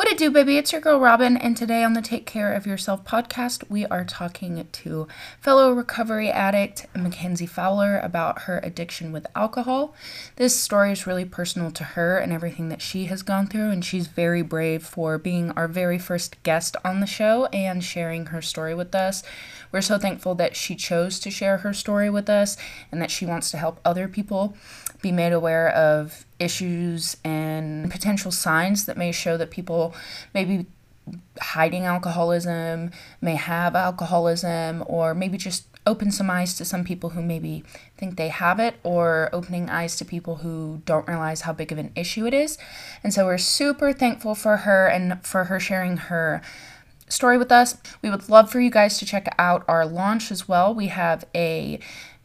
What it do, baby? It's your girl Robin, and today on the Take Care of Yourself podcast, we are talking to fellow recovery addict Mykenzie Fowler about her addiction with alcohol. This story is really personal to her and everything that she has gone through, and she's very brave for being our very first guest on the show and sharing her story with us. We're so thankful that she chose to share her story with us and that she wants to help other people be made aware of issues and potential signs that may show that people may be hiding alcoholism, may have alcoholism, or maybe just open some eyes to some people who maybe think they have it, or opening eyes to people who don't realize how big of an issue it is. And so we're super thankful for her and for her sharing her story with us. We would love for you guys to check out our launch as well. We have a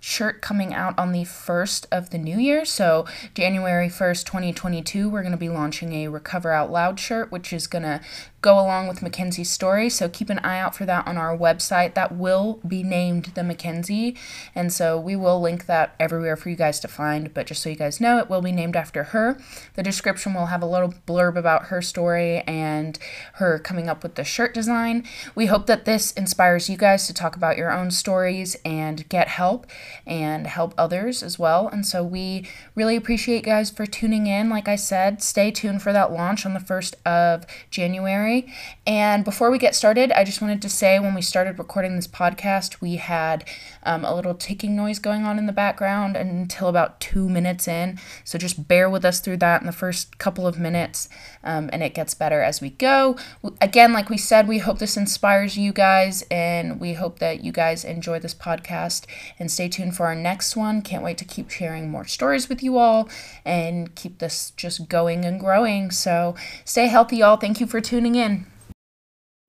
shirt coming out on the 1st of the new year. So, January 1st, 2022, we're going to be launching a Recover Out Loud shirt, which is going to go along with Mykenzie's story. So keep an eye out for that on our website. That will be named the Mykenzie. And so we will link that everywhere for you guys to find. But just so you guys know, it will be named after her. The description will have a little blurb about her story and her coming up with the shirt design. We hope that this inspires you guys to talk about your own stories and get help and help others as well. And so we really appreciate you guys for tuning in. Like I said, stay tuned for that launch on the 1st of January. And before we get started, I just wanted to say when we started recording this podcast, we had um, a little ticking noise going on in the background until about two minutes in. So just bear with us through that in the first couple of minutes, um, and it gets better as we go. Again, like we said, we hope this inspires you guys, and we hope that you guys enjoy this podcast. And stay tuned for our next one. Can't wait to keep sharing more stories with you all and keep this just going and growing. So stay healthy, y'all. Thank you for tuning in.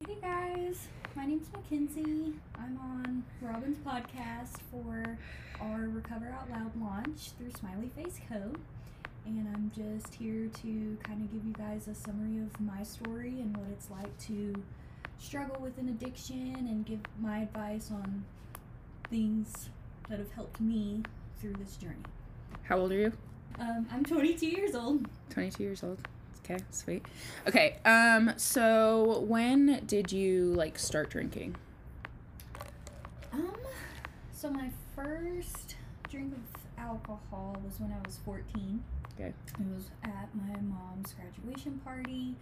Hey guys, my name's Mykenzie. I'm on Robin's podcast for our Recover Out Loud launch through Smiley Face Co. And I'm just here to kind of give you guys a summary of my story and what it's like to struggle with an addiction and give my advice on things that have helped me through this journey. How old are you? Um, I'm 22 years old. 22 years old. Okay, sweet. Okay, um, so when did you like start drinking? Um, so my first drink of alcohol was when I was 14. Okay. It was at my mom's graduation party,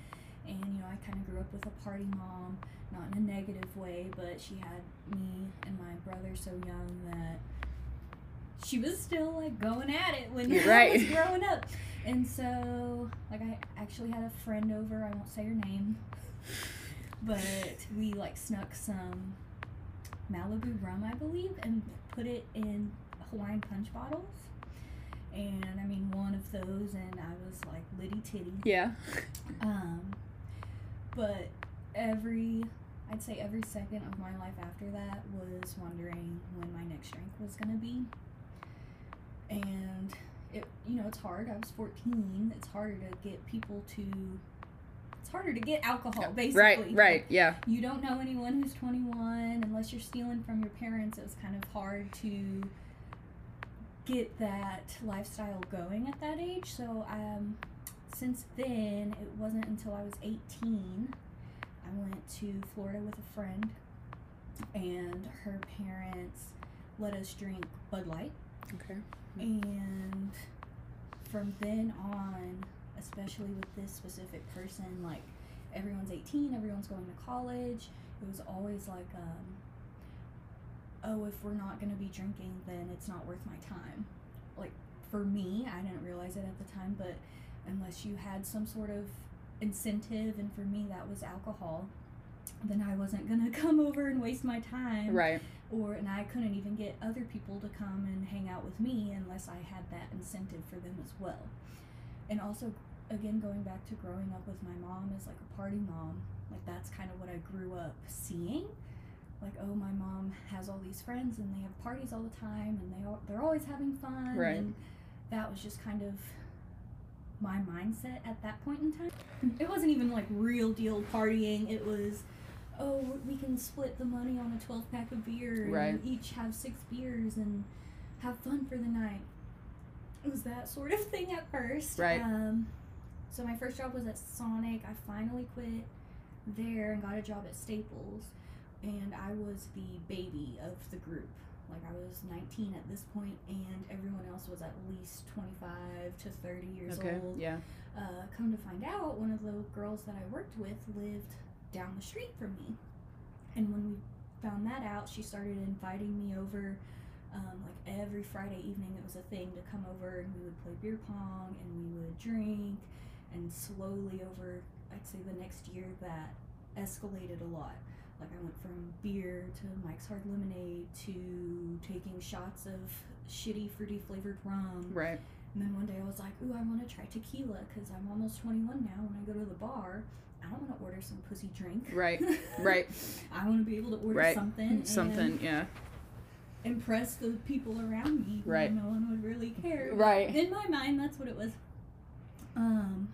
and you know, I kind of grew up with a party mom, not in a negative way, but she had me and my brother so young that she was still like going at it when right. I was growing up. And so, like, I actually had a friend over. I won't say her name, but we like snuck some Malibu rum, I believe, and put it in Hawaiian punch bottles. And I mean, one of those, and I was like litty titty. Yeah. Um, but every, I'd say every second of my life after that was wondering when my next drink was gonna be. And it you know it's hard. I was 14. It's harder to get people to it's harder to get alcohol basically. Right, right, yeah. You don't know anyone who's 21 unless you're stealing from your parents. It was kind of hard to get that lifestyle going at that age. So um since then, it wasn't until I was 18 I went to Florida with a friend and her parents let us drink Bud Light. Okay. And from then on, especially with this specific person, like everyone's 18, everyone's going to college. It was always like, um, oh, if we're not going to be drinking, then it's not worth my time. Like for me, I didn't realize it at the time, but unless you had some sort of incentive, and for me, that was alcohol, then I wasn't going to come over and waste my time. Right or and I couldn't even get other people to come and hang out with me unless I had that incentive for them as well. And also again going back to growing up with my mom as like a party mom, like that's kind of what I grew up seeing. Like oh my mom has all these friends and they have parties all the time and they all, they're always having fun right. and that was just kind of my mindset at that point in time. It wasn't even like real deal partying. It was oh, we can split the money on a 12 pack of beer right. and each have six beers and have fun for the night. It was that sort of thing at first. Right. Um, so my first job was at Sonic. I finally quit there and got a job at Staples, and I was the baby of the group. Like I was 19 at this point, and everyone else was at least 25 to 30 years Okay. old. Yeah. Uh, come to find out, one of the girls that I worked with lived down the street from me. And when we found that out, she started inviting me over. Um, like every Friday evening, it was a thing to come over and we would play beer pong and we would drink. And slowly over, I'd say the next year, that escalated a lot. Like I went from beer to Mike's Hard Lemonade to taking shots of shitty fruity flavored rum. Right. And then one day I was like, ooh, I want to try tequila because I'm almost 21 now. When I go to the bar, I don't want to order some pussy drink. Right, right. I want to be able to order Right. something Something. Yeah. Impress the people around me. Right. No one would really care. Right. In my mind, that's what it was. Um.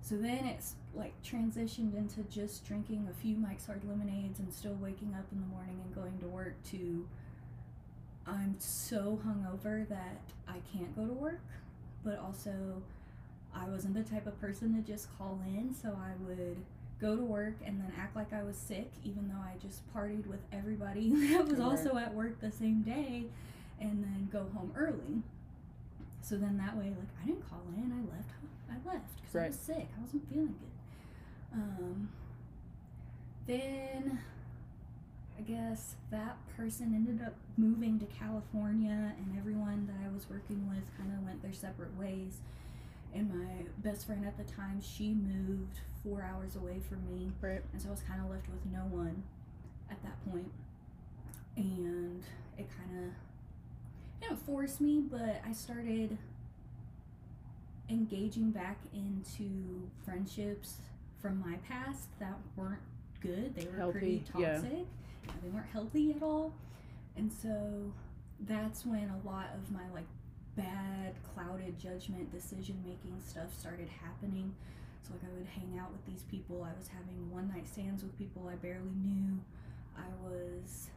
So then it's like transitioned into just drinking a few Mike's Hard Lemonades and still waking up in the morning and going to work to I'm so hungover that I can't go to work, but also I wasn't the type of person to just call in, so I would go to work and then act like I was sick, even though I just partied with everybody that was Right. also at work the same day, and then go home early. So then that way, like I didn't call in, I left. I left because I was sick. I wasn't feeling good. Um. Then I guess that person ended up moving to California, and everyone that I was working with kind of went their separate ways. And my best friend at the time, she moved four hours away from me, Right. and so I was kind of left with no one at that point. And it kind of, didn't force me, but I started engaging back into friendships from my past that weren't good. They were pretty Healthy, yeah. toxic. They weren't healthy at all. And so that's when a lot of my like bad, clouded judgment, decision making stuff started happening. So like I would hang out with these people. I was having one night stands with people I barely knew. I was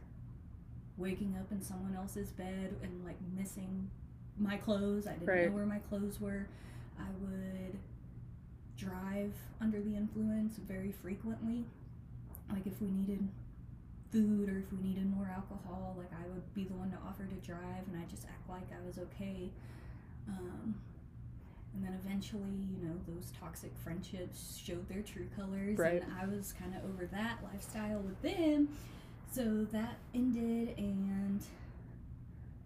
waking up in someone else's bed and like missing my clothes. I didn't Right. know where my clothes were. I would drive under the influence very frequently. Like if we needed food or if we needed more alcohol, like I would be the one to offer to drive and I just act like I was okay. Um, and then eventually, you know, those toxic friendships showed their true colors, Right. and I was kind of over that lifestyle with them. So that ended, and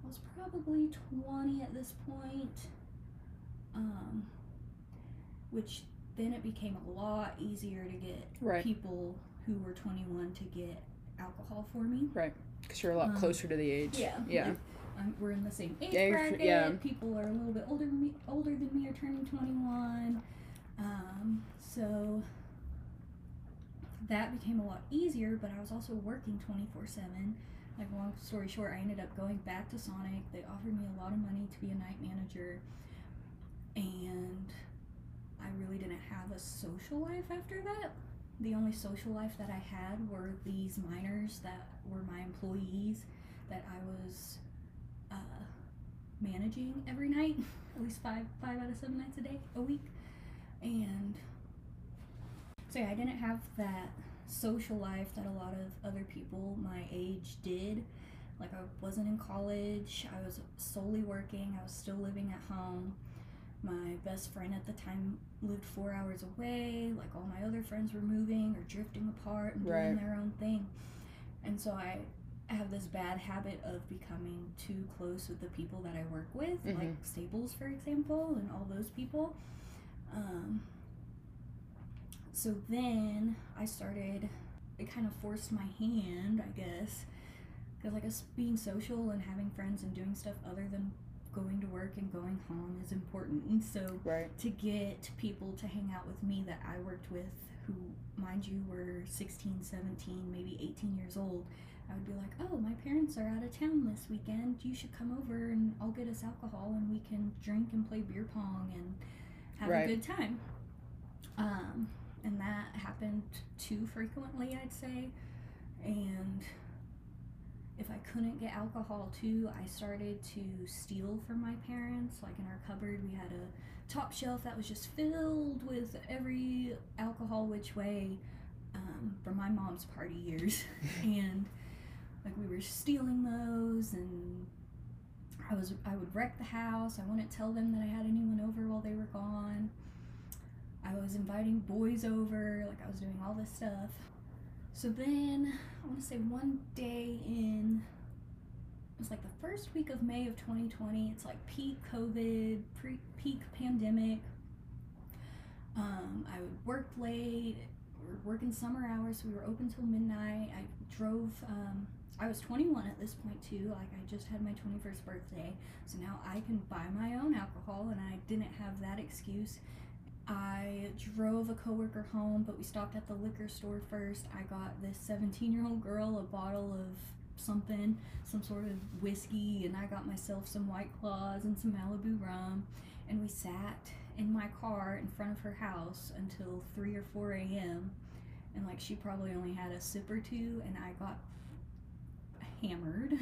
I was probably 20 at this point. Um, which then it became a lot easier to get Right. people who were 21 to get alcohol for me. Right. Because you're a lot Um, closer to the age. Yeah. Yeah. like, um, we're in the same age Yeah, bracket. yeah. People are a little bit older than me, older than me, are turning 21. Um, so that became a lot easier, but I was also working 24 7. Like, long story short, I ended up going back to Sonic. They offered me a lot of money to be a night manager, and I really didn't have a social life after that. The only social life that I had were these minors that were my employees that I was uh, managing every night, at least five five out of seven nights a day a week, and so yeah, I didn't have that social life that a lot of other people my age did. Like I wasn't in college. I was solely working. I was still living at home. My best friend at the time lived four hours away. Like all my other friends were moving or drifting apart and doing Right. their own thing. And so I have this bad habit of becoming too close with the people that I work with, like Mhm. Staples, for example, and all those people. Um, so then I started, it kind of forced my hand, I guess, because like us being social and having friends and doing stuff other than going to work and going home is important. And so Right. to get people to hang out with me that I worked with, who, mind you, were 16, 17, maybe 18 years old, I would be like, oh, my parents are out of town this weekend. You should come over and I'll get us alcohol and we can drink and play beer pong and have Right. a good time. Um, and that happened too frequently, I'd say. And couldn't get alcohol too, I started to steal from my parents. Like in our cupboard, we had a top shelf that was just filled with every alcohol which way um, from my mom's party years. and like we were stealing those and I was I would wreck the house. I wouldn't tell them that I had anyone over while they were gone. I was inviting boys over, like I was doing all this stuff. So then, I want to say one day in, it was like the first week of May of 2020. It's like peak COVID, pre peak pandemic. Um, I would work late, we were working summer hours, so we were open till midnight. I drove, um, I was 21 at this point too, like I just had my 21st birthday, so now I can buy my own alcohol, and I didn't have that excuse I drove a coworker home, but we stopped at the liquor store first. I got this 17 year old girl a bottle of something, some sort of whiskey, and I got myself some White Claws and some Malibu rum. And we sat in my car in front of her house until 3 or 4 a.m. And like she probably only had a sip or two, and I got hammered.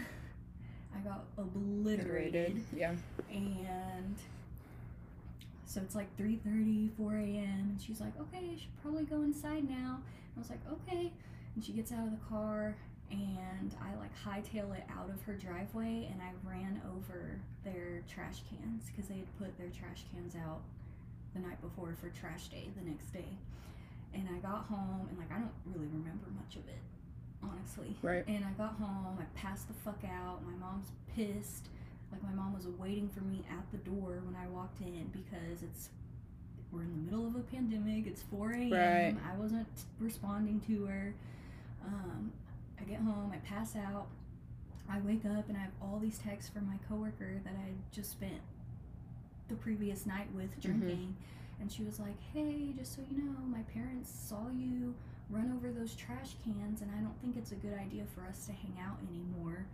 I got obliterated. Yeah. And so it's like 3.30, 4 a.m. And she's like, okay, I should probably go inside now. And I was like, okay. And she gets out of the car and I like hightail it out of her driveway and I ran over their trash cans because they had put their trash cans out the night before for trash day the next day. And I got home and like I don't really remember much of it, honestly. Right. And I got home, I passed the fuck out. My mom's pissed. Like my mom was waiting for me at the door when I walked in because it's we're in the middle of a pandemic. It's 4 a.m. Right. I wasn't responding to her. Um, I get home, I pass out. I wake up and I have all these texts from my coworker that I just spent the previous night with drinking. And she was like, Hey, just so you know, my parents saw you run over those trash cans, and I don't think it's a good idea for us to hang out anymore.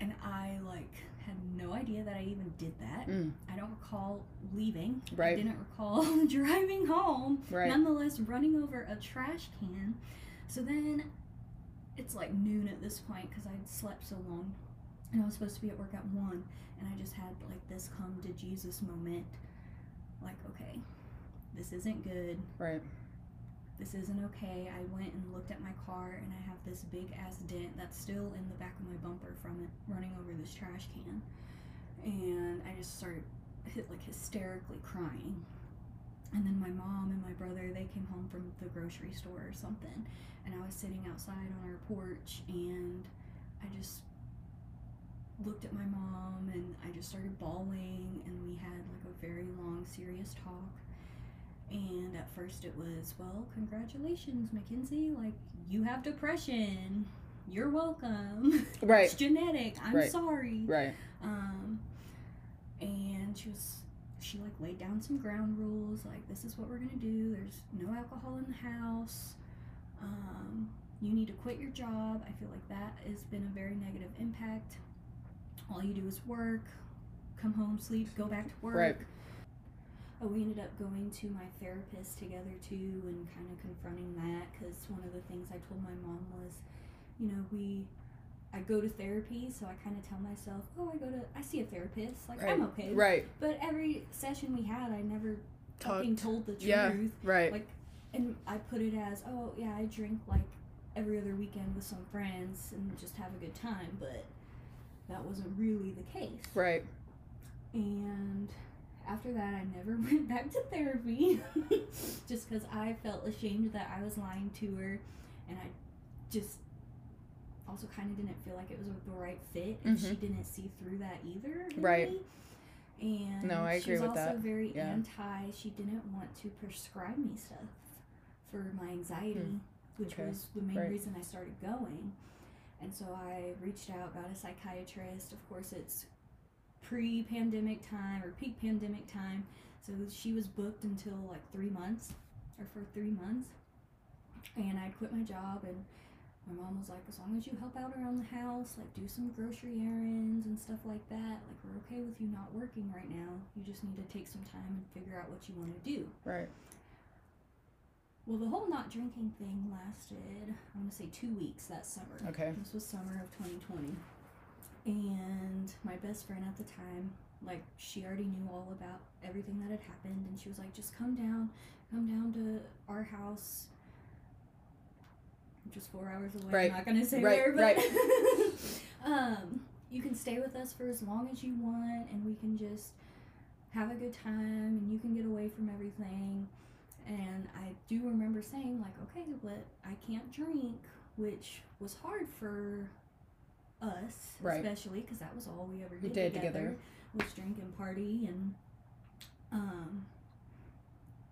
And I like had no idea that I even did that. Mm. I don't recall leaving. I didn't recall driving home. Right. Nonetheless, running over a trash can. So then it's like noon at this point because I'd slept so long. And I was supposed to be at work at 1. And I just had like this come to Jesus moment. Like, okay, this isn't good. Right. This isn't okay. I went and looked at my car and I have this big ass dent that's still in the back of my bumper from it running over this trash can. And I just started hit like hysterically crying. And then my mom and my brother, they came home from the grocery store or something. And I was sitting outside on our porch and I just looked at my mom and I just started bawling and we had like a very long serious talk. And at first it was, well, congratulations, Mykenzie. Like, you have depression. You're welcome. Right. it's genetic. I'm Right. sorry. Right. Um, and she was, she like laid down some ground rules. Like, this is what we're gonna do. There's no alcohol in the house. Um, you need to quit your job. I feel like that has been a very negative impact. All you do is work, come home, sleep, go back to work. Right. Oh, we ended up going to my therapist together too and kind of confronting that because one of the things I told my mom was, you know, we, I go to therapy, so I kind of tell myself, oh, I go to, I see a therapist, like I'm okay. Right. But every session we had, I never fucking told the truth. Yeah. Right. Like, and I put it as, oh yeah, I drink like every other weekend with some friends and just have a good time, but that wasn't really the case. Right. And after that, I never went back to therapy just because I felt ashamed that I was lying to her. And I just also kind of didn't feel like it was the right fit. And she Mhm. didn't see through that either. Right. And No, I she agree was with also that. very Yeah. anti. She didn't want to prescribe me stuff for my anxiety, Hmm. which Okay. was the main Right. reason I started going. And so I reached out, got a psychiatrist. Of course, it's pre pandemic time or peak pandemic time. So she was booked until like three months or for three months. And I quit my job and my mom was like, as long as you help out around the house, like do some grocery errands and stuff like that, like we're okay with you not working right now. You just need to take some time and figure out what you want to do. Right. well, the whole not drinking thing lasted, I want to say two weeks that summer. Okay. This was summer of 2020. And my best friend at the time, like, she already knew all about everything that had happened. And she was like, just come down, come down to our house. Just four hours away. Right. I'm not going to say Right, where, but. right. um, you can stay with us for as long as you want, and we can just have a good time, and you can get away from everything. And I do remember saying, like, okay, but I can't drink, which was hard for us, Right. especially because that was all we ever did, did together. was drink and party. And um,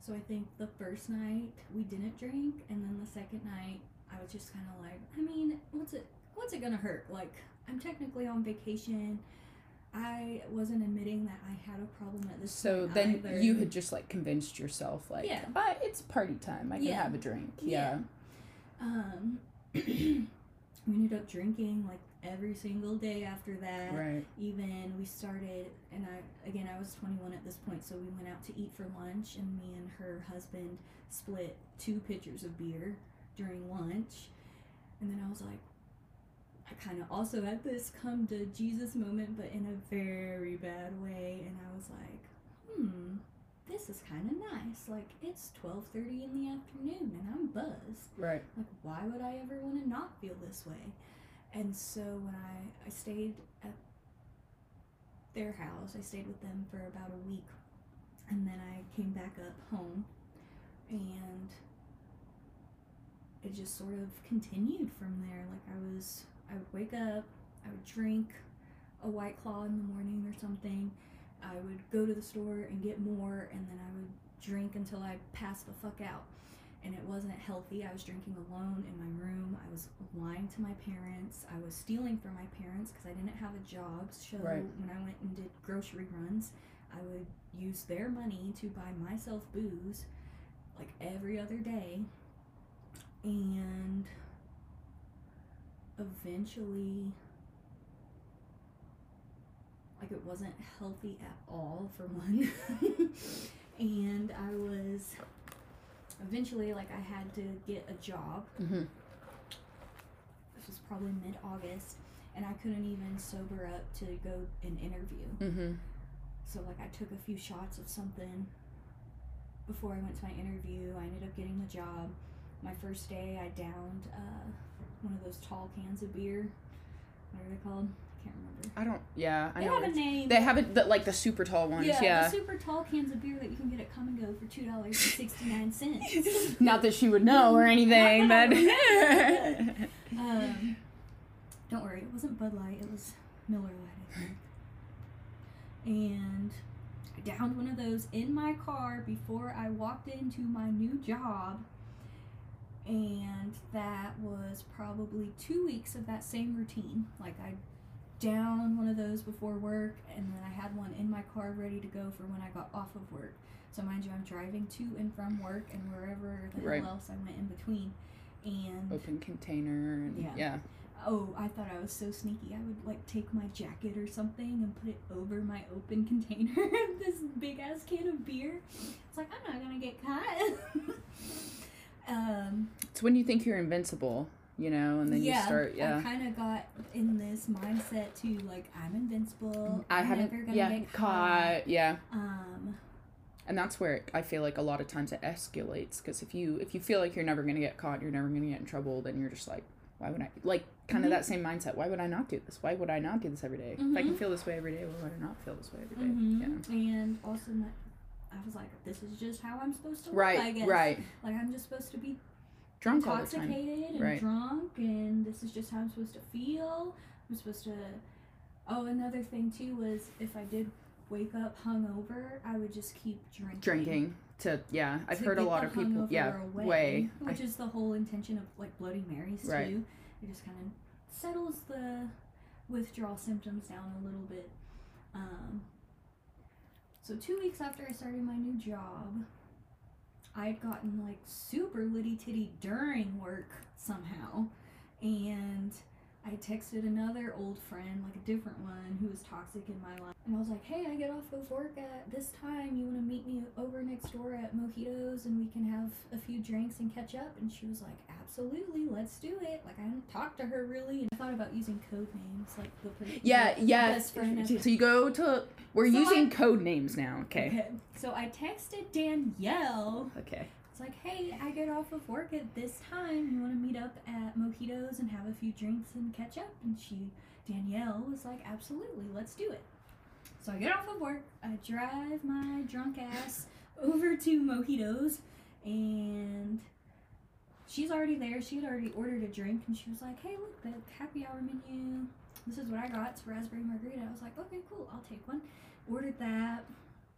so I think the first night we didn't drink, and then the second night I was just kind of like, I mean, what's it, what's it gonna hurt? Like, I'm technically on vacation. I wasn't admitting that I had a problem at this So then either. you had just like convinced yourself, like, Yeah. "Ah, it's party time. I can Yeah. have a drink. Yeah. Yeah. Um, we ended up drinking like every single day after that. Right. Even we started, and I again I was 21 at this point, so we went out to eat for lunch, and me and her husband split two pitchers of beer during lunch, and then I was like. I kind of also had this come to Jesus moment, but in a very bad way, and I was like, "Hmm, this is kind of nice. Like it's twelve thirty in the afternoon, and I'm buzzed. Right. Like, why would I ever want to not feel this way? And so when I, I stayed at their house, I stayed with them for about a week. And then I came back up home and it just sort of continued from there. Like, I was, I would wake up, I would drink a White Claw in the morning or something. I would go to the store and get more, and then I would drink until I passed the fuck out and it wasn't healthy. I was drinking alone in my room. I was lying to my parents. I was stealing from my parents because I didn't have a job. So Right. when I went and did grocery runs, I would use their money to buy myself booze like every other day. And eventually like it wasn't healthy at all for one. and I was eventually like I had to get a job. Mm-hmm. This was probably mid August, and I couldn't even sober up to go and interview. Mm-hmm. So like I took a few shots of something before I went to my interview. I ended up getting the job. My first day, I downed uh, one of those tall cans of beer. What are they called? I can't remember. I don't. Yeah, I They know. have a name. They have it, the, like the super tall ones. yeah, Yeah. the super tall cans of beer that you can get at Kum & Go for two dollars and sixty nine cents. Not that she would know or anything, but. Um, don't worry, it wasn't Bud Light. It was Miller Lite, I think. And I downed one of those in my car before I walked into my new job. And that was probably two weeks of that same routine. Like I downed one of those before work, and then I had one in my car ready to go for when I got off of work. So mind you, I'm driving to and from work and wherever the Right. hell else I went in between. And Open container and Yeah. yeah. Oh, I thought I was so sneaky. I would like take my jacket or something and put it over my open container of this big ass can of beer. It's like I'm not gonna get caught. um, It's when you think you're invincible, you know, and then yeah, you start. Yeah, I kind of got in this mindset to like I'm invincible. I I'm haven't. never gonna Yeah. get Caught. Yeah. Um, and that's where I feel like a lot of times it escalates because if you if you feel like you're never gonna get caught, you're never gonna get in trouble, then you're just like, why would I like kind of that same mindset? Why would I not do this? Why would I not do this every day? If I can Mhm. feel this way every day, why would I not feel this way every day? mhm. And also, my, I was like, this is just how I'm supposed to Yeah. live. Right. I guess. Right. Like I'm just supposed to be Drunk all the time. intoxicated and Right. drunk and this is just how I'm supposed to feel. I'm supposed to Oh, another thing too was if I did wake up hungover, I would just keep drinking. Drinking to yeah. I've to heard a lot of people. Yeah. away, Way. I- which is the whole intention of like Bloody Marys Right. too. It just kind of settles the withdrawal symptoms down a little bit. Um, so two weeks after I started my new job, I'd gotten like super litty titty during work somehow, and I texted another old friend, like a different one, who was toxic in my life. And I was like, hey, I get off of work at this time. You want to meet me over next door at Mojitos and we can have a few drinks and catch up? And she was like, absolutely, let's do it. Like, I didn't talk to her really. And I thought about using code names, like the per- Yeah, yeah. best friend. So at- you go to. We're So using I- code names now. Okay. So I texted Danielle Okay. It's like, hey, I get off of work at this time. You want to meet up at Mojitos and have a few drinks and catch up? And she, Danielle, was like, absolutely, let's do it. So I get off of work. I drive my drunk ass over to Mojitos, and she's already there. She had already ordered a drink, and she was like, hey, look, the happy hour menu. This is what I got. It's raspberry margarita. I was like, okay, cool, I'll take one. Ordered that.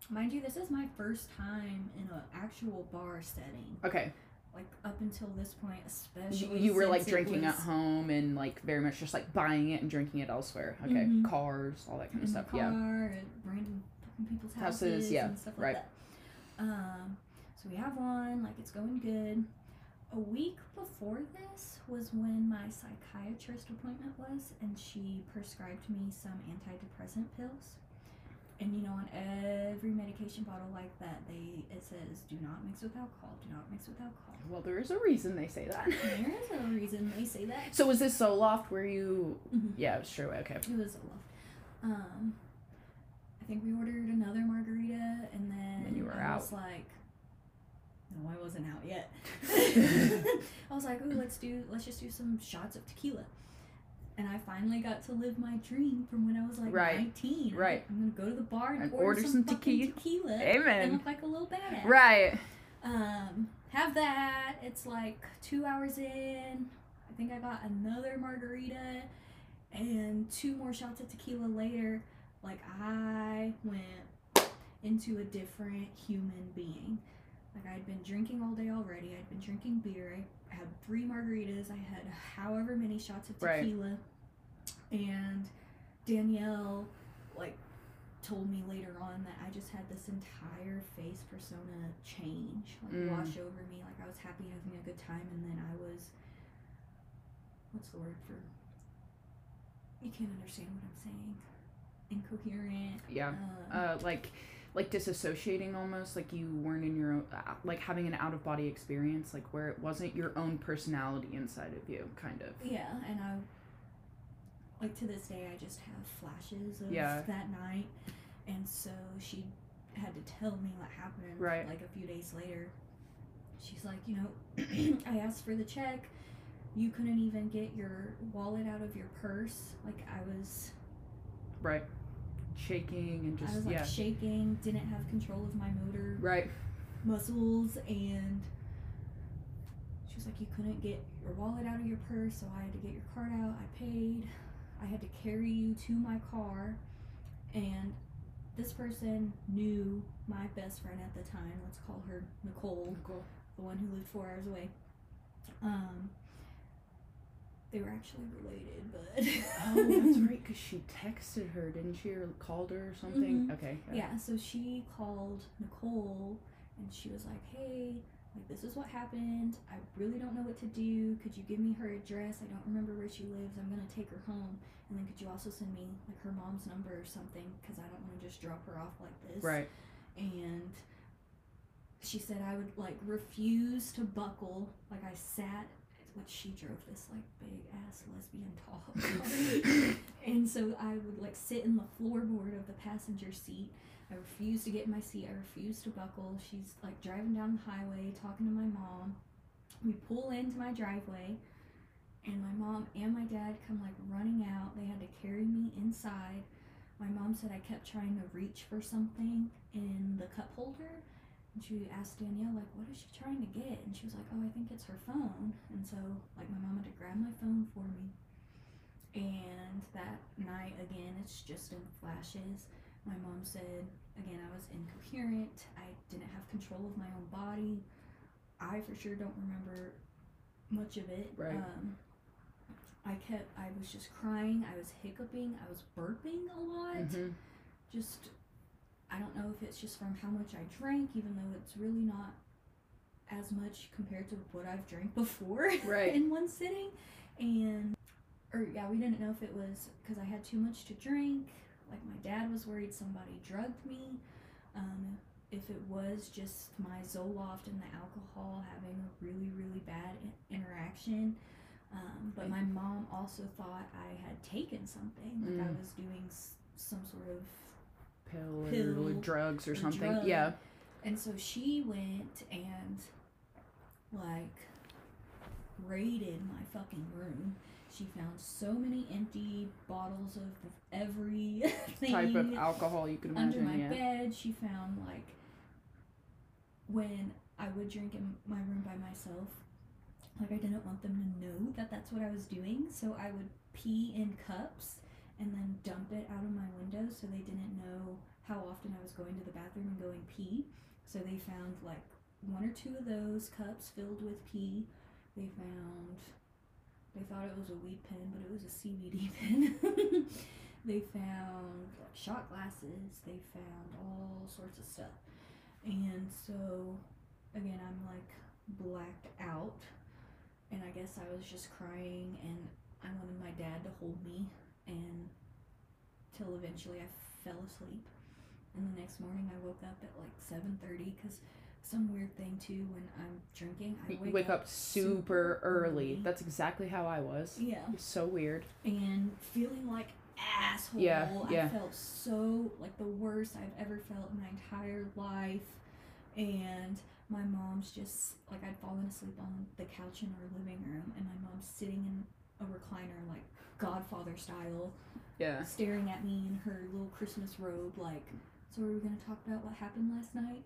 Mind you, this is my first time in an actual bar setting. Okay. Like up until this point, You, especially. you were like drinking at home and like very much just like buying it and drinking it elsewhere. Okay. Mhm. Cars, all that kind in of the stuff. car Yeah. random fucking people's Houses, houses, yeah, and stuff right. like that. Um, so we have one, like it's going good. A week before this was when my psychiatrist appointment was, and she prescribed me some antidepressant pills. And you know, on every medication bottle like that, they it says, "Do not mix with alcohol. Do not mix with alcohol." Well, there is a reason they say that. There is a reason they say that. so was this Zoloft where you? Mhm. Yeah, it was true. Okay. It was love. Um, I think we ordered another margarita, and then Then you were I was out. like, no, I wasn't out yet. I was like, ooh, let's do, let's just do some shots of tequila. And I finally got to live my dream from when I was like Right. 19. Right. I'm gonna go to the bar and, And order, order some, some tequila. tequila. Amen. And look like a little badass. Right. Um, have that. It's like two hours in. I think I got another margarita and two more shots of tequila later. Like I went into a different human being. Like I'd been drinking all day already. I'd been drinking beer. I had three margaritas. I had however many shots of Right. tequila. And Danielle, like, told me later on that I just had this entire face persona change, like Mm. wash over me. Like I was happy having a good time, and then I was, what's the word for? You can't understand what I'm saying. Incoherent. Yeah. Uh, Uh, like, like disassociating almost, like you weren't in your own, uh, like having an out of body experience, like where it wasn't your own personality inside of you, kind of. yeah, and I, like to this day, I just have flashes of Yeah. that night, and so she had to tell me what happened. Right. Like a few days later, she's like, you know, I asked for the check. You couldn't even get your wallet out of your purse. Like I was, Right. Shaking and I just was like yeah. shaking, didn't have control of my motor Right. muscles, and she was like, you couldn't get your wallet out of your purse, so I had to get your card out. I paid. I had to carry you to my car, and this person knew my best friend at the time. Let's call her Nicole, Cool. the one who lived four hours away. Um, they were actually related, but Oh, that's right, because she texted her, didn't she, or called her or something? Mhm. Okay. Yeah, so she called Nicole and she was like, Hey, like this is what happened. I really don't know what to do. Could you give me her address? I don't remember where she lives. I'm gonna take her home. And then could you also send me like her mom's number or something? Because I don't want to just drop her off like this. Right. And she said I would like refuse to buckle. Like I sat, which she drove this like big ass lesbian talk. And so I would like sit in the floorboard of the passenger seat. I refused to get in my seat. I refused to buckle. She's like driving down the highway talking to my mom. We pull into my driveway and my mom and my dad come like running out. They had to carry me inside. My mom said I kept trying to reach for something in the cup holder. And she asked Danielle, like, what is she trying to get? And she was like, oh, I think it's her phone. And so, like, my mom had to grab my phone for me. And that night, again, it's just in flashes. My mom said, again, I was incoherent. I didn't have control of my own body. I for sure don't remember much of it. Right. Um, I kept, I was just crying. I was hiccuping. I was burping a lot. Mhm. Just, I don't know if it's just from how much I drank, even though it's really not as much compared to what I've drank before Right. in one sitting. And or yeah, we didn't know if it was because I had too much to drink. Like my dad was worried somebody drugged me. Um, if it was just my Zoloft and the alcohol having a really really bad I- interaction. Um, but my mom also thought I had taken something, like I Mm. was doing s- some sort of Pill, or Pill drugs or, or something. drug. Yeah. And so she went and like raided my fucking room. She found so many empty bottles of every Type of alcohol you could under imagine. my yeah. bed. She found like when I would drink in my room by myself, like I didn't want them to know that that's what I was doing, so I would pee in cups and then dump it out of my window so they didn't know how often I was going to the bathroom and going pee. So they found like one or two of those cups filled with pee. They found they thought it was a weed pen, but it was a CBD pen. they found like shot glasses. They found all sorts of stuff. And so again, I'm like blacked out. And I guess I was just crying and I wanted my dad to hold me and till eventually I fell asleep. And the next morning I woke up at like 7:30 cuz some weird thing too when I'm drinking I wake, wake up super early. early. That's exactly how I was. Yeah. It's so weird. and feeling like asshole. Yeah, yeah. I felt so like the worst I've ever felt in my entire life. And my mom's just like I'd fallen asleep on the couch in our living room, and my mom's sitting in a recliner, like Godfather style, Yeah. staring at me in her little Christmas robe, like, so are we gonna talk about what happened last night?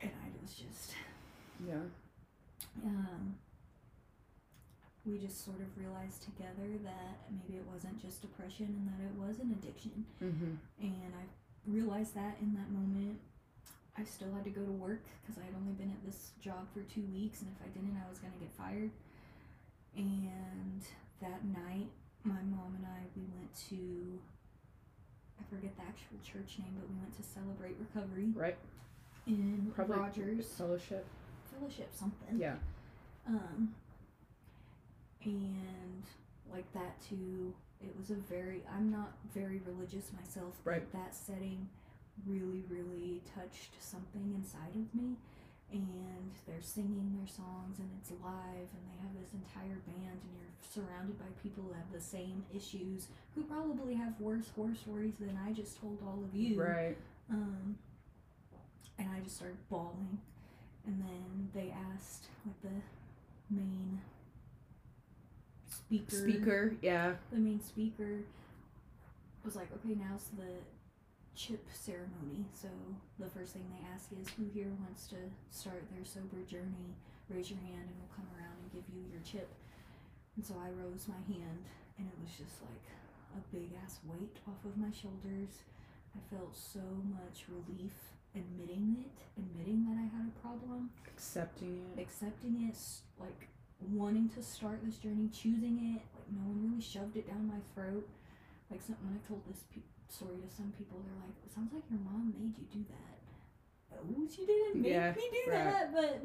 And I was just Yeah. um, we just sort of realized together that maybe it wasn't just depression and that it was an addiction. Mm-hmm. And I realized that in that moment. I still had to go to work because I had only been at this job for two weeks, and if I didn't, I was going to get fired. And that night, my mom and I, we went to, I forget the actual church name, but we went to celebrate recovery Right. in Probably Rogers Fellowship. Fellowship, something. Yeah. Um, and like that too, it was a very, I'm not very religious myself, but Right. that setting really, really touched something inside of me. And they're singing their songs and it's live, and they have this entire band, and you're surrounded by people who have the same issues, who probably have worse horror stories than I just told all of you. Right. Um, and I just started bawling. And then they asked like the main speaker. Speaker. Yeah. The main speaker was like, okay, now's the chip ceremony. So the first thing they ask is, who here wants to start their sober journey? Raise your hand, and we'll come around and give you your chip. And so I rose my hand, and it was just like a big ass weight off of my shoulders. I felt so much relief admitting it, admitting that I had a problem, Accepting it. accepting it, like wanting to start this journey, choosing it. Like no one really shoved it down my throat. Like some, when I told this pe- story to some people, they're like, "It sounds like your mom made you do that." Oh, she didn't make Yeah, me do right. that, but.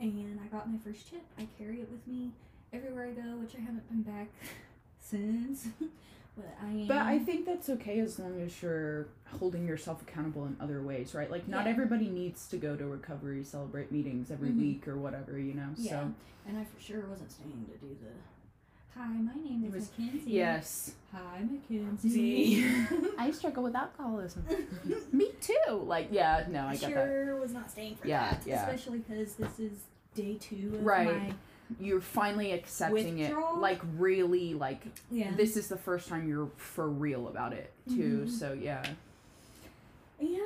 And I got my first chip. I carry it with me everywhere I go, which I haven't been back since. but I am. But I think that's okay as long as you're holding yourself accountable in other ways, right? Like not Yeah. everybody needs to go to recovery celebrate meetings every Mhm. week or whatever, you know. Yeah, So and I for sure wasn't staying to do the. Hi, my name is was- Mykenzie. yes. Hi, Mykenzie. I struggle with alcoholism. Me too. Like yeah, no, I get that. sure was not staying for Yeah, that. yeah. Especially because this is day two of Right. my You're finally accepting Withdrawal? it. Like really like yeah. this is the first time you're for real about it too. Mhm. So yeah. and yeah.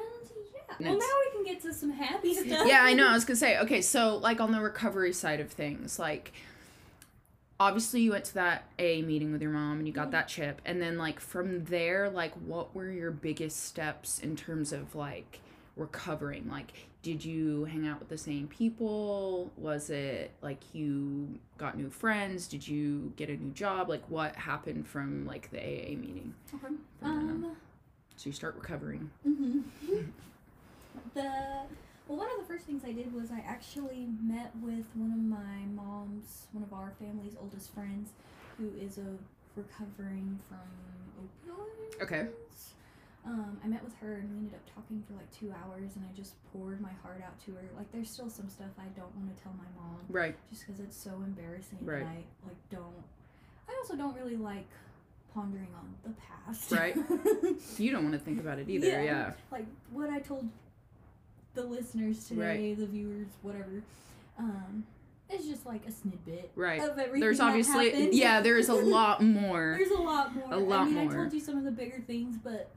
And Well, now we can get to some happy stuff. yeah, I know. I was gonna say, okay, so like on the recovery side of things, like obviously you went to that A meeting with your mom and you got Mhm. that chip, and then like from there, like what were your biggest steps in terms of like recovering? Like, did you hang out with the same people? Was it like you got new friends? Did you get a new job? Like, what happened from like the AA meeting? Okay. Um. So you start recovering. hmm the Well, one of the first things I did was I actually met with one of my mom's, one of our family's oldest friends, who is a recovering from opioids. Okay. Um, I met with her and we ended up talking for like two hours, and I just poured my heart out to her. Like, there's still some stuff I don't want to tell my mom, Right. just because it's so embarrassing. Right. And I like don't. I also don't really like pondering on the past. Right. You don't want to think about it either. Yeah. Yeah. like what I told the listeners today, the viewers, whatever. Um, it's just like a snippet Right. of everything. There's obviously happened. yeah, there's a lot more. There's a lot more. A lot I mean, more. I told you some of the bigger things, but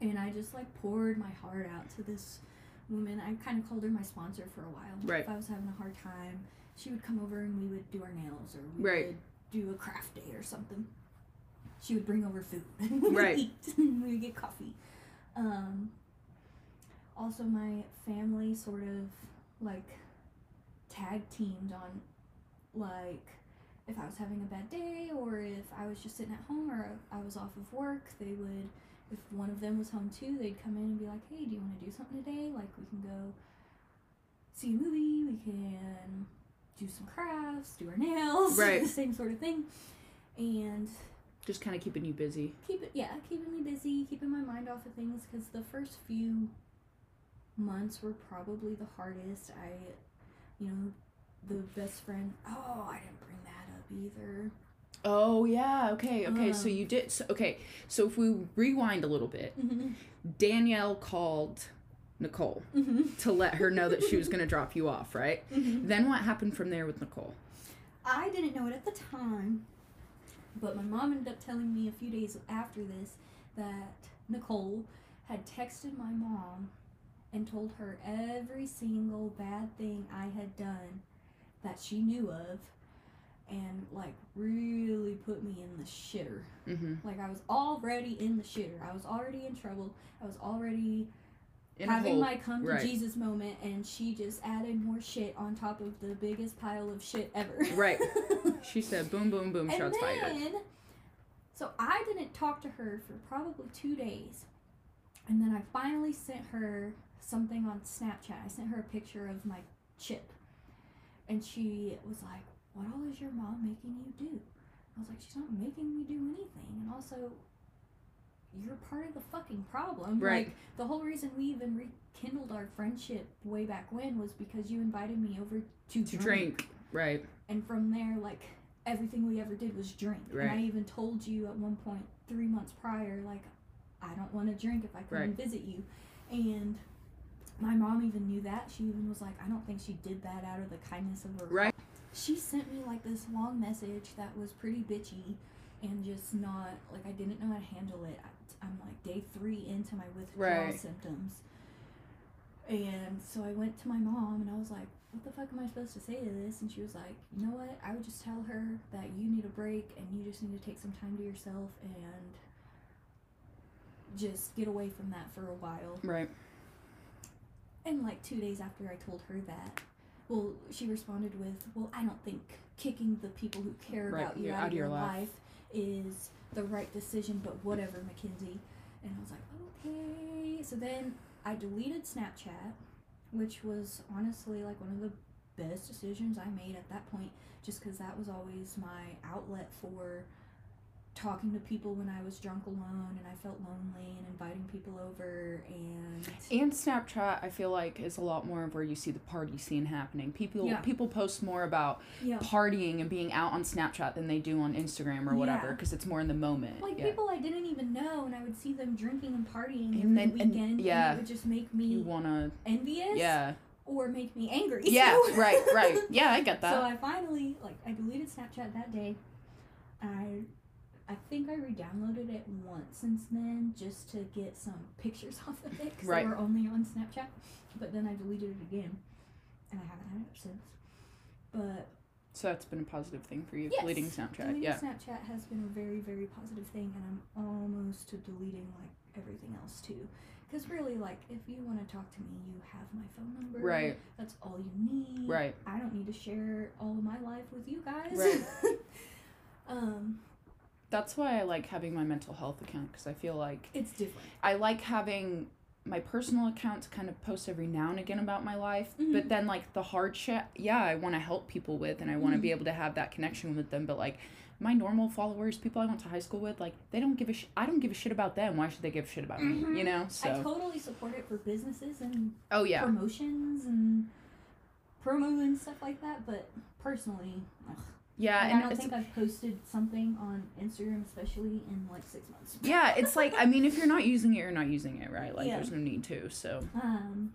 and I just like poured my heart out to this woman. I kind of called her my sponsor for a while. Right. If I was having a hard time, she would come over and we would do our nails or we Right. would do a craft day or something. She would bring over food and we Right. would eat and we would get coffee. Um, also, my family sort of like tag teamed on like if I was having a bad day or if I was just sitting at home or I was off of work, they would, if one of them was home too, they'd come in and be like, hey, do you want to do something today? Like, we can go see a movie, we can do some crafts, do our nails, Right. the same sort of thing. And Just kind of keeping you busy. keep it, yeah, keeping me busy, keeping my mind off of things because the first few months were probably the hardest. I, you know, the best friend, oh, I didn't bring that up either. Oh yeah. Okay. Okay. so Um, you did. So, okay. So if we rewind a little bit, Mm-hmm. Danielle called Nicole Mm-hmm. to let her know that she was going to drop you off, right? Mm-hmm. Then what happened from there with Nicole? I didn't know it at the time, but my mom ended up telling me a few days after this that Nicole had texted my mom and told her every single bad thing I had done that she knew of and like really put me in the shitter. Mm-hmm. Like I was already in the shitter. I was already in trouble. I was already In having my come to right. Jesus moment, and she just added more shit on top of the biggest pile of shit ever. Right. She said, "Boom, boom, boom, and shots then, fired." so I didn't talk to her for probably two days, and then I finally sent her something on Snapchat. I sent her a picture of my chip, and she was like, "What all is your mom making you do?" I was like, "She's not making me do anything," and also. You're part of the fucking problem. Right. Like the whole reason we even rekindled our friendship way back when was because you invited me over to, To drink. Right. and from there like everything we ever did was drink Right. and i even told you at one point three months prior like i don't want to drink if i come and visit you and my mom even knew that she even was like i don't think she did that out of the kindness of her Right. she sent me like this long message that was pretty bitchy and just not like i didn't know how to handle it I, i'm like day three into my withdrawal Right. symptoms and so I went to my mom and I was like, what the fuck am I supposed to say to this? And she was like, you know what? I would just tell her that you need a break and you just need to take some time to yourself and just get away from that for a while. Right. And like two days after I told her that, well, she responded with, well, I don't think kicking the people who care Right, about you yeah, out, of your life. is the right decision, but whatever, Mykenzie. And I was like, okay. So then I deleted Snapchat, which was honestly like one of the best decisions I made at that point, just because that was always my outlet for talking to people when I was drunk alone and I felt lonely and inviting people over and And Snapchat, I feel like, is a lot more of where you see the party scene happening. People Yeah. people post more about yeah. partying and being out on Snapchat than they do on Instagram or whatever Yeah. because it's more in the moment. Like yeah. people I didn't even know, and I would see them drinking and partying every And then- and- weekend, yeah. and it would just make me you wanna, envious, yeah, or make me angry. yeah, right, right, yeah, I get that. So. I finally like I deleted Snapchat that day. I I think I re-downloaded it once since then just to get some pictures off of it because Right. they were only on Snapchat. But then I deleted it again, and I haven't had it since. But so that's been a positive thing for you, Yes. deleting Snapchat. deleting yeah, Snapchat has been a very very positive thing, and I'm almost to deleting like everything else too. Because really, like, if you want to talk to me, you have my phone number. right, That's all you need. right. I don't need to share all of my life with you guys. Right. um, That's why I like having my mental health account because I feel like it's different. I like having my personal account to kind of post every now and again about my life. Mhm. But then like the hard shit, yeah, I want to help people with and I want to be Mhm. able to have that connection with them. But like my normal followers, people I went to high school with, like they don't give a sh- I don't give a shit about them. Why should they give a shit about Mhm. me? You know? I So totally support it for businesses and oh yeah, promotions and promo and stuff like that. But personally, ugh. Yeah, Like, and I don't think I've posted something on Instagram, especially in like six months. yeah, it's like I mean, if you're not using it, you're not using it, right? Like Yeah. there's no need to. So Um,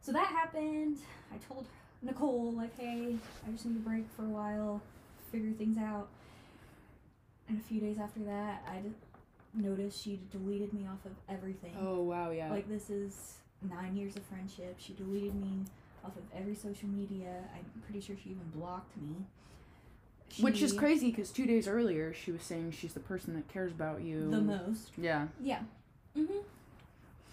so that happened. I told Nicole like, hey, I just need a break for a while, figure things out. And a few days after that, I noticed she deleted me off of everything. oh wow, yeah, Like this is nine years of friendship. She deleted me off of every social media. I'm pretty sure she even blocked me. Which is crazy because two days earlier she was saying she's the person that cares about you The most. Yeah. Yeah. Mhm.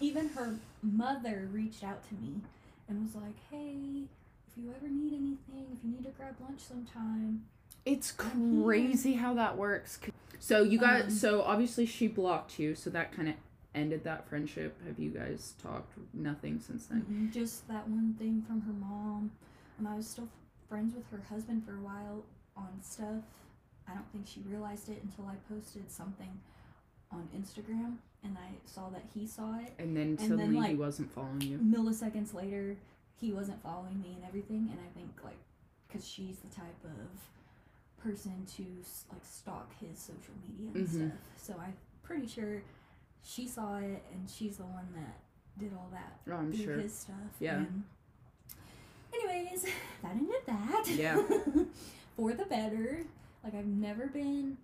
Even her mother reached out to me and was like, "Hey, if you ever need anything, if you need to grab lunch sometime." It's crazy how that works. So you got Um, so obviously she blocked you, so that kind of ended that friendship. Have you guys talked? Nothing since then. Just that one thing from her mom. Um, I was still friends with her husband for a while on stuff. I don't think she realized it until I posted something on Instagram and I saw that he saw it. And then then, suddenly he wasn't following you. Milliseconds later, he wasn't following me and everything. And I think like, cause she's the type of person to like stalk his social media and Mhm. stuff. So I'm pretty sure she saw it and she's the one that did all that Oh, I'm sure. his stuff. Yeah. And anyways, that ended that. Yeah. For the better. Like I've never been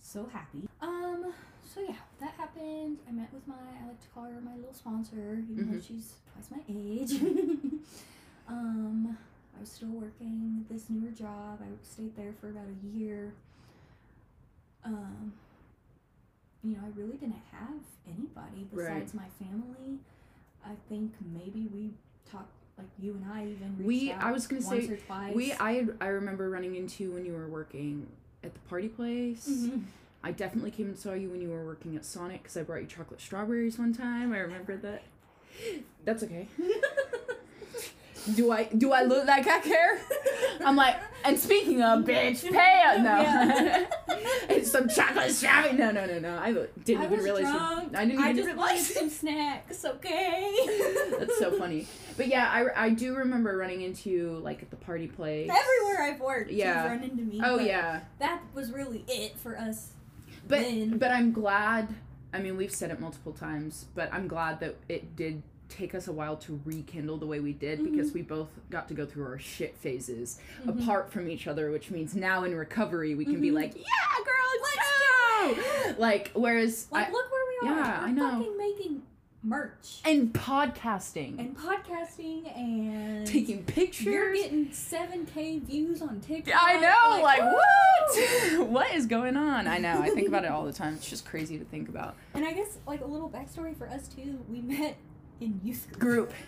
so happy. Um. So yeah, that happened. I met with my I like to call her my little sponsor, even though Mhm. she's twice my age. um. I was still working this newer job. I stayed there for about a year. Um. You know, I really didn't have anybody Right. besides my family. I think maybe we talked like you and I even We- I was gonna say. We I I remember running into you when you were working at the party place. Mhm. I definitely came and saw you when you were working at Sonic because I brought you chocolate strawberries one time. I remember that. That's okay. Do I do I look like I care? I'm like, and speaking of bitch, pay up no. Yeah. it's some chocolate strawberry. No, no, no, no. I didn't I even realize. drunk. I didn't even I just realize. some snacks, okay? That's so funny. But yeah, I, I do remember running into you like at the party place. Everywhere I've worked, Yeah. you've run into me. Oh yeah. That was really it for us. But then. but I'm glad. I mean, we've said it multiple times, but I'm glad that it did take us a while to rekindle the way we did Mm-hmm. because we both got to go through our shit phases Mhm. apart from each other, which means now in recovery we can be Mhm. like, yeah, girl, let's go. Like whereas like, I, look where we are. yeah, We're I know. fucking making merch. and podcasting, And podcasting and. taking pictures. You're getting 7k views on TikTok. I know, like, woo! what? what is going on? I know. I think about it all the time. It's just crazy to think about. And I guess, like, a little backstory for us, too. We met in youth group. Group.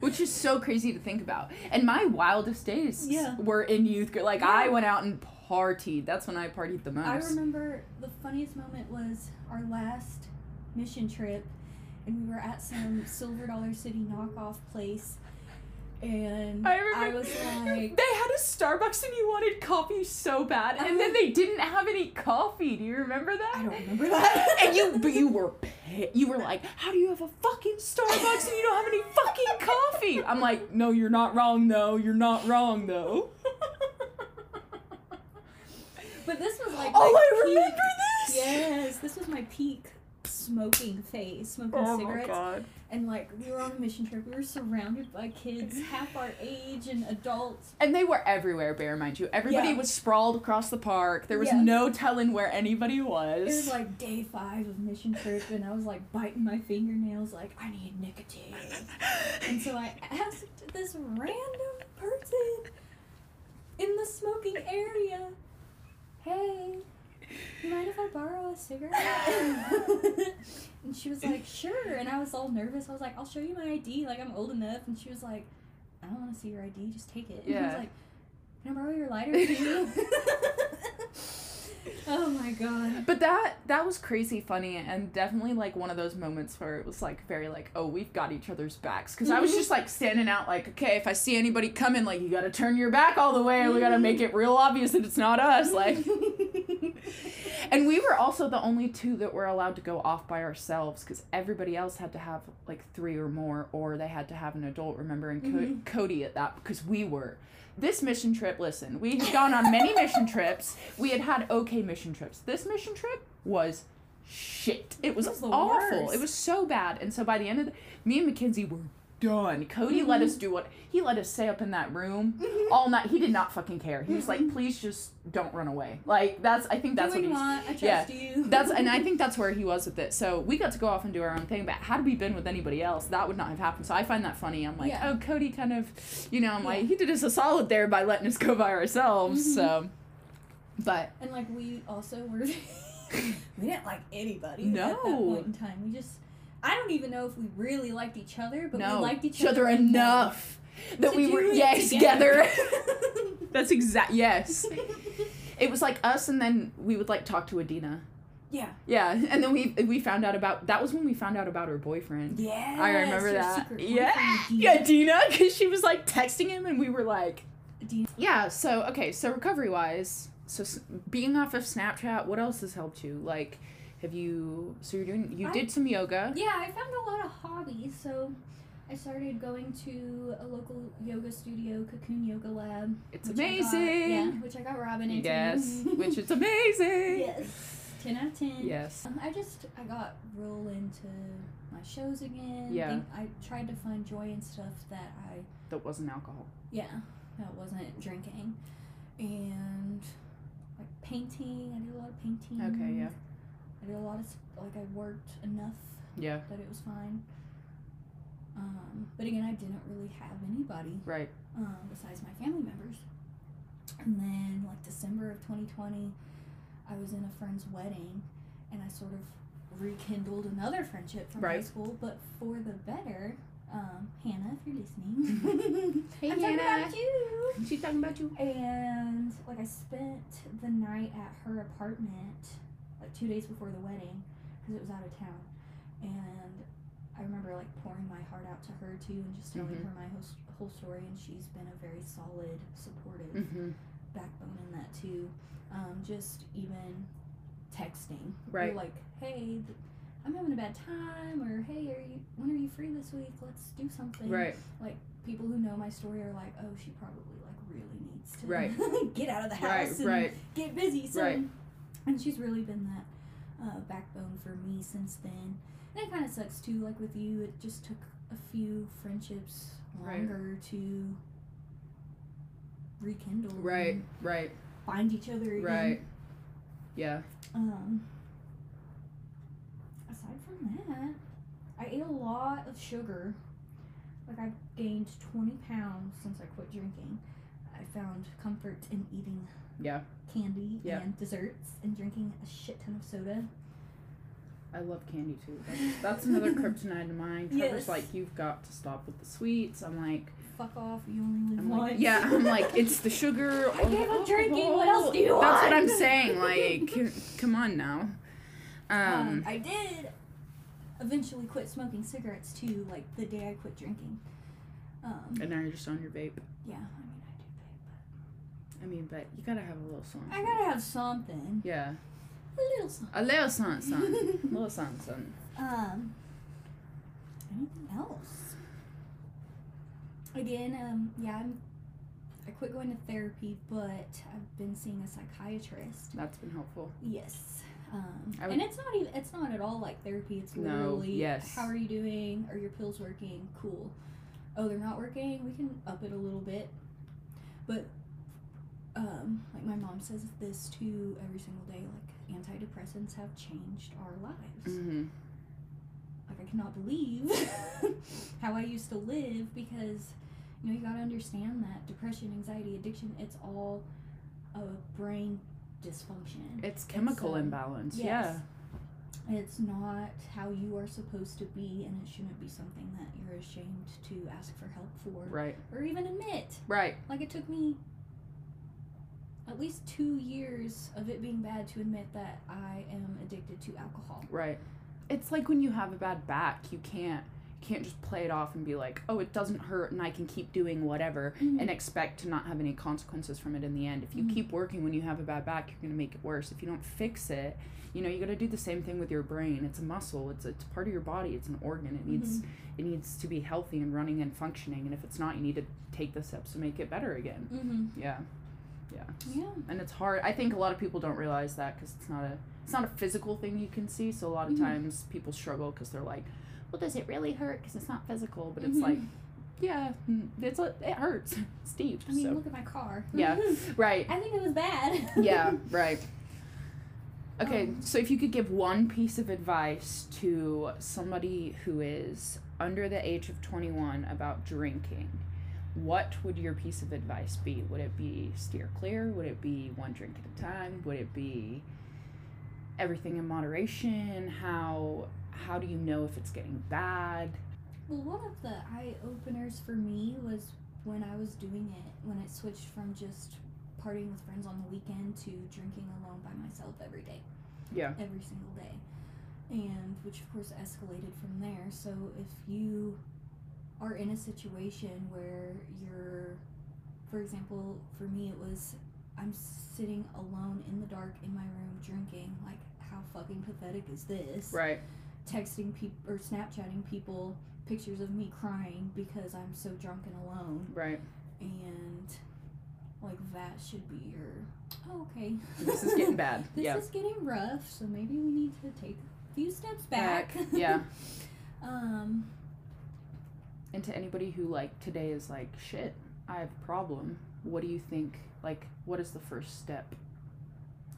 Which is so crazy to think about. And my wildest days Yeah. were in youth group. Like I went out and partied. That's when I partied the most. I remember the funniest moment was our last mission trip, and we were at some Silver Dollar City knockoff place, and I remember was like, they had a Starbucks and you wanted coffee so bad, and then they didn't have any coffee. Do you remember that? I don't remember that. And you, but you were, you were like, how do you have a fucking Starbucks and you don't have any fucking coffee? I'm like, no, you're not wrong though. You're not wrong though. but this was like, Oh, I peak- remember this. Yes, this was my peak smoking phase, smoking Oh my cigarettes, god. and like we were on a mission trip. We were surrounded by kids half our age and adults. And they were everywhere, bear mind you. Everybody Yeah. was sprawled across the park. There was Yeah. no telling where anybody was. It was like day five of mission trip, and I was like biting my fingernails, like I need nicotine. And so I asked this random person in the smoking area, "Hey, you mind if I borrow a cigarette?" and she was like, "Sure." And I was all nervous. I was like, "I'll show you my ID. Like I'm old enough." And she was like, "I don't want to see your ID. Just take it." And I Yeah. was like, "Can I borrow your lighter too?" oh my god. But that that was crazy funny and definitely like one of those moments where it was like very like oh we've got each other's backs because I was just like standing out like okay if I see anybody coming like you got to turn your back all the way and we got to make it real obvious that it's not us like and we were also the only two that were allowed to go off by ourselves because everybody else had to have like three or more or they had to have an adult remember Co- Mhm. Cody at that because we were. This mission trip listen we had gone on many mission trips. We had had okay mission trips. This mission trip was shit. It was, It was awful. It was so bad. And so by the end of the me and Mykenzie were done cody let us mm-hmm. do what he let us stay up in that room mm-hmm. all night he did not fucking care he was like mm-hmm. please just don't run away like that's i think that's do what what you he's want. I trust yeah, you. that's and I think that's where he was with it. So we got to go off and do our own thing. But had we been with anybody else, that would not have happened. So I find that funny. I'm like, Yeah. oh, Cody kind of, you know, I'm like, he did us a solid there by letting us go by ourselves. Mhm. So, but And like we also were, we didn't like anybody at No. that point in time. We just, I don't even know if we really liked each other, but no, we liked each, other enough that we were yes together. together. that's exact. Yes, it was like us, and then we would like talk to Adina. yeah. Yeah, and then we we found out about that was when we found out about her boyfriend. Yeah. I remember that. Yeah, yeah, Dina, because she was like texting him, and we were like, Dina. yeah. So okay, so recovery wise, so being off of Snapchat, what else has helped you? Like, have you? So you're doing? You I- did some yoga. Yeah, I found a lot of hobbies. So I started going to a local yoga studio, Cocoon Yoga Lab. It's I got- amazing. yeah, which I got Robin into. Yes, which is amazing. yes, ten out of ten. Yes. Um, I just I got real into my shows again. Yeah. Think- I tried to find joy in stuff that I That wasn't alcohol. yeah that wasn't drinking, and like painting. I did a lot of painting. Okay, yeah. I did a lot of like I worked enough Yeah. that it was fine. Um, but again, I didn't really have anybody Right. um, besides my family members. And then, like December of 2020, I was in a friend's wedding, and I sort of rekindled another friendship from high school, but for the better. Um, Hannah, if you're listening, Hey, I'm talking about you. She's talking about you. And like I spent the night at her apartment, two days before the wedding, because it was out of town. And I remember like pouring my heart out to her too, and just telling Mhm. her my whole, whole story. And she's been a very solid, supportive Mm-hmm. backbone in that too. Um, just even texting, Right. Like, hey, th- I'm having a bad time, or hey, are you when are you free this week? Let's do something Right. like people who know my story are like, oh, she probably like really needs to Right. get out of the Right. house and Right. get busy. So, Right. And she's really been that uh, backbone for me since then. And it kind of sucks too. Like with you, it just took a few friendships Right. longer to rekindle. Right. Right. Find each other again. Right. Yeah. Um. Aside from that, I ate a lot of sugar. Like I've gained twenty pounds since I quit drinking. I found comfort in eating Yeah. candy Yeah. and desserts and drinking a shit ton of soda. I love candy too. That's, that's another kryptonite of mine. Trevor's Yes. like, you've got to stop with the sweets. I'm like, Fuck off! You only live once. like, yeah. I'm like, it's the sugar. I gave up drinking, what else do you That's what? I'm saying. Like, come on now. Um, Um. I did eventually quit smoking cigarettes too. Like the day I quit drinking. Um, and now you're just on your vape. yeah, I mean I do vape, I mean, but you gotta have a little something. but I gotta have something. Yeah. A little something. A little something, son. A little something, son. Um, anything else? Again, um, yeah, I'm, I quit going to therapy, but I've been seeing a psychiatrist. That's been helpful. Yes. Um, would- and it's not even it's not at all like therapy. It's literally No, yes. how are you doing? Are your pills working? Cool. Oh, they're not working. We can up it a little bit. But um, like my mom says this too every single day. Like antidepressants have changed our lives. Mm-hmm. Like I cannot believe how I used to live because you know you gotta understand that depression, anxiety, addiction. It's all a brain dysfunction. It's chemical um, imbalance. Yes. It's not how you are supposed to be, and it shouldn't be something that you're ashamed to ask for help for Right. or even admit. Right. Like it took me at least two years of it being bad to admit that I am addicted to alcohol. Right. It's like when you have a bad back, you can't you can't just play it off and be like, "Oh, it doesn't hurt and I can keep doing whatever." Mhm. and expect to not have any consequences from it in the end. If you Mhm. keep working when you have a bad back, you're going to make it worse. If you don't fix it, you know, you got to do the same thing with your brain. It's a muscle. It's it's part of your body. It's an organ. It needs it needs to be healthy and running and functioning. And if it's not, you need to take the steps to make it better again. Mm-hmm. Yeah. Yeah. Yeah. And it's hard. I think a lot of people don't realize that cuz it's not a it's not a physical thing you can see. So a lot of Mhm. times people struggle cuz they're like, "Well, does it really hurt cuz it's not physical?" But it's Mhm. like yeah, mm, it's a, it hurts. It's deep. I mean, so. look at my car. Yeah. Right. I think it was bad. Yeah, right. Okay, Um, so if you could give one piece of advice to somebody who is under the age of 21 about drinking, what would your piece of advice be? Would it be steer clear? Would it be one drink at a time? Would it be everything in moderation? How how do you know if it's getting bad? Well, one of the eye openers for me was when I was doing it, when it switched from just partying with friends on the weekend to drinking alone by myself every day. Yeah. Every single day. And which, of course, escalated from there. So if you are in a situation where you're, for example, for me, it was I'm sitting alone in the dark in my room drinking. Like, how fucking pathetic is this? Right. texting people or Snapchatting people pictures of me crying because I'm so drunk and alone, Right. and like that should be your oh, okay. This is getting bad. this yeah. is getting rough, so maybe we need to take a few steps back. Back, yeah. um. And to anybody who like today is like, shit, I have a problem. What do you think? Like, what is the first step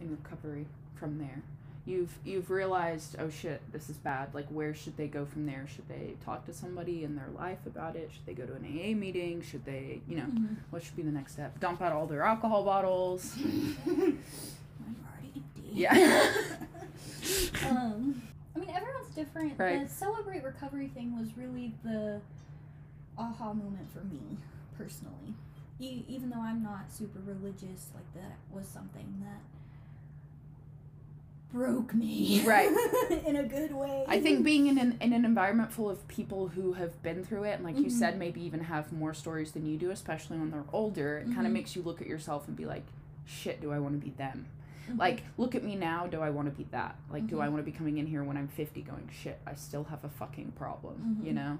in recovery from there? You've you've realized, oh shit, this is bad. Like, where should they go from there? Should they talk to somebody in their life about it? Should they go to an AA meeting? Should they, you know, mhm. what should be the next step? Dump out all their alcohol bottles. I'm already empty. Yeah. um, I mean, everyone's different. Right. The celebrate recovery thing was really the aha moment for me personally. E- even though I'm not super religious, like that was something that broke me. Right. in a good way. I think being in an, in an environment full of people who have been through it, and like you Mhm. said, maybe even have more stories than you do, especially when they're older, it kind of makes you look at yourself and be like, shit, do I want to be them? Mhm. Like, look at me now, do I want to be that? Like, do I Mhm. want to be coming in here when I'm 50 going, shit, I still have a fucking problem, you Mhm. know?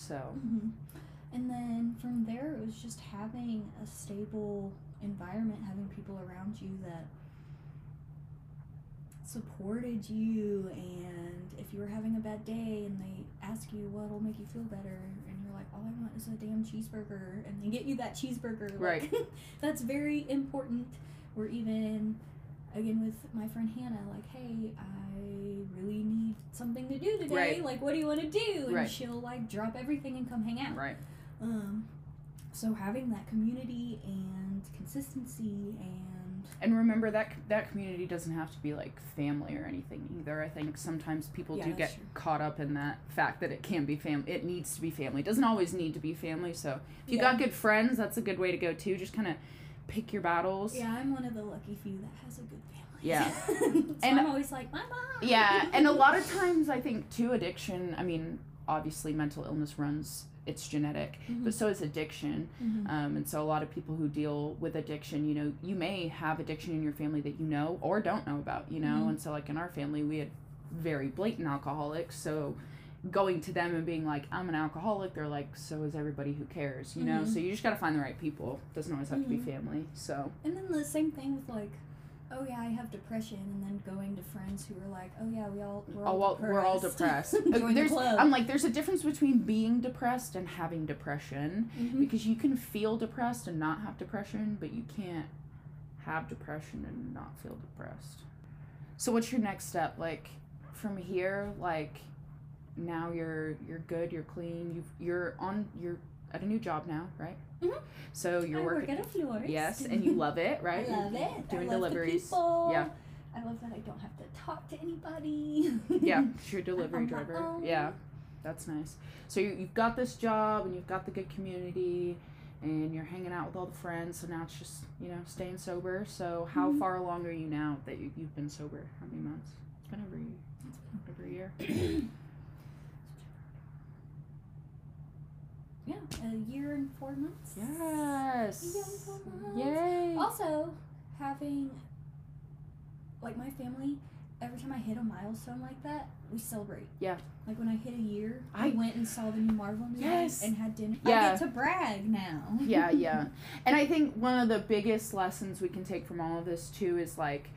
So, Mhm. And then from there, it was just having a stable environment, having people around you that supported you. And if you were having a bad day and they ask you what'll make you feel better, and you're like, all I want is a damn cheeseburger, and they get you that cheeseburger, like, Right. that's very important. Or even, again, with my friend Hannah, like, hey, I really need something to do today. Right. Like, what do you want to do? And Right. she'll like drop everything and come hang out. right. Um, so having that community and consistency and And remember that that community doesn't have to be like family or anything either. I think sometimes people Yeah, do get true. caught up in that fact that it can be family. It needs to be family. It doesn't always need to be family. So if you Yeah. got good friends, that's a good way to go too. Just kind of pick your battles. yeah, I'm one of the lucky few that has a good family. Yeah. so And- I'm always like my mom. Yeah, and a lot of times I think too addiction. I mean, obviously mental illness runs. It's genetic, Mhm. but so is addiction. Mhm. Um, and so a lot of people who deal with addiction, you know, you may have addiction in your family that you know or don't know about, you know. Mhm. And so like in our family, we had very blatant alcoholics. So going to them and being like, I'm an alcoholic, they're like, so is everybody who cares, you know. Mhm. So you just got to find the right people. Doesn't always have to be Mhm. family. So And then the same thing with like, oh yeah, I have depression, and then going to friends who are like, oh yeah, we all we're oh, all well, depressed. we're all depressed. Uh, the there's. I'm like, there's a difference between being depressed and having depression. Mhm. because you can feel depressed and not have depression, but you can't have depression and not feel depressed. So what's your next step? Like from here, like now you're you're good, you're clean, you've you're on you're at a new job now, right? Mhm. So you're I work working at a florist. Yes, and you love it, right? I love it. Doing I love deliveries. The people. Yeah. I love that I don't have to talk to anybody. yeah, you're a delivery driver. Yeah, that's nice. So you, you've got this job and you've got the good community, and you're hanging out out with all the friends. So now it's just you know staying sober. So how Mhm. far along are you now that you, you've been sober? How many months? It's been over a- over a year. Yeah, a year and four months. Yes. Four months. Yay. Also, having like my family, every time I hit a milestone like that, we celebrate. Yeah. Like when I hit a year, I- I went and saw the new Marvel movie Yes. and had dinner. Yeah. I get to brag now. yeah, yeah. And I think one of the biggest lessons we can take from all of this too is like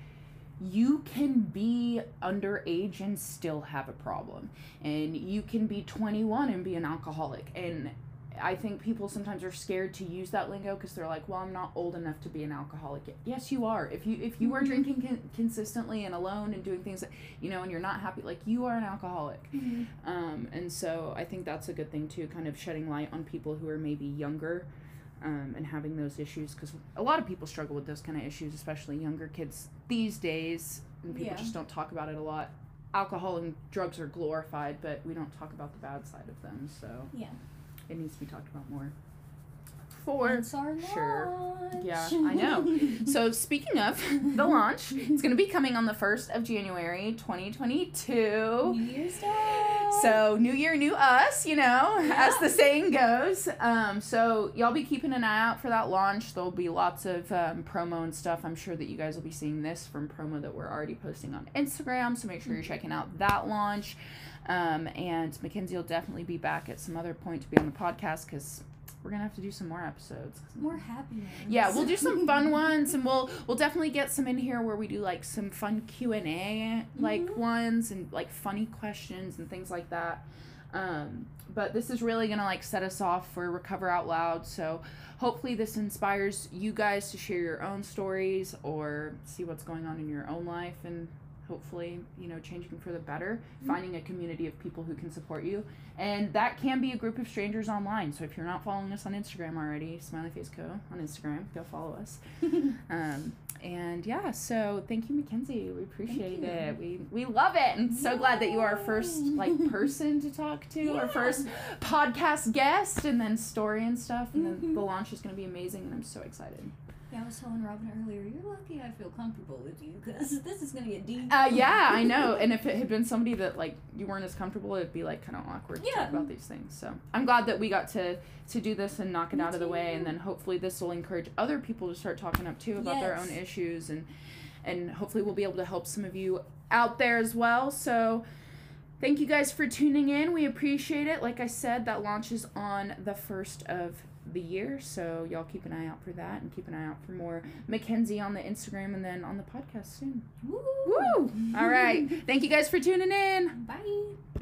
you can be underage and still have a problem. And you can be 21 and be an alcoholic. And I think people sometimes are scared to use that lingo because they're like, "Well, I'm not old enough to be an alcoholic." yet." Yes, you are. If you if you are Mhm. drinking con- consistently and alone and doing things that you know, and you're not happy, like you are an alcoholic. Mhm. Um, and so I think that's a good thing too, kind of shedding light on people who are maybe younger um, and having those issues because a lot of people struggle with those kind of issues, especially younger kids these days. And people Yeah. just don't talk about it a lot. Alcohol and drugs are glorified, but we don't talk about the bad side of them. So Yeah. It needs to be talked about more. For It's our sure. launch. Yeah, I know. so speaking of the launch, it's going to be coming on the first of January, 2022. New Year's Day. So new year, new us, you know, as the saying goes. Um, so y'all be keeping an eye out for that launch. There'll be lots of um, promo and stuff. I'm sure that you guys will be seeing this from promo that we're already posting on Instagram. So make sure you're checking out that launch. Um, and Mykenzie will definitely be back at some other point to be on the podcast because we're gonna have to do some more episodes. more happiness. Yeah, we'll do some fun ones, and we'll we'll definitely get some in here where we do like some fun Q and A like Mhm. ones and like funny questions and things like that. Um, but this is really gonna like set us off for Recover Out Loud. So hopefully this inspires you guys to share your own stories or see what's going on in your own life and hopefully you know changing for the better Mhm. finding a community of people who can support you. And that can be a group of strangers online. So if you're not following us on instagram already smiley face co on instagram go follow us. Um, and yeah so thank you Mykenzie. We appreciate you. it. We we love it. And so glad that you are our first like person to talk to our first podcast guest and then story and stuff and then Mhm. the launch is going to be amazing and i'm so excited Yeah, I was telling Robin earlier, you're lucky I feel comfortable with you because this is going to get deep. Uh, yeah, I know. And if it had been somebody that like you weren't as comfortable, it'd be like kind of awkward to talk about these things. So I'm glad that we got to to do this and knock it Me out of the way, and then hopefully this will encourage other people to start talking up too about their own issues, and and hopefully we'll be able to help some of you out there as well. So. Thank you guys for tuning in. We appreciate it. Like I said, that launches on the first of the year. So y'all keep an eye out for that and keep an eye out for more Mykenzie on the Instagram and then on the podcast soon. Woo! Woo! All right. Thank you guys for tuning in. Bye.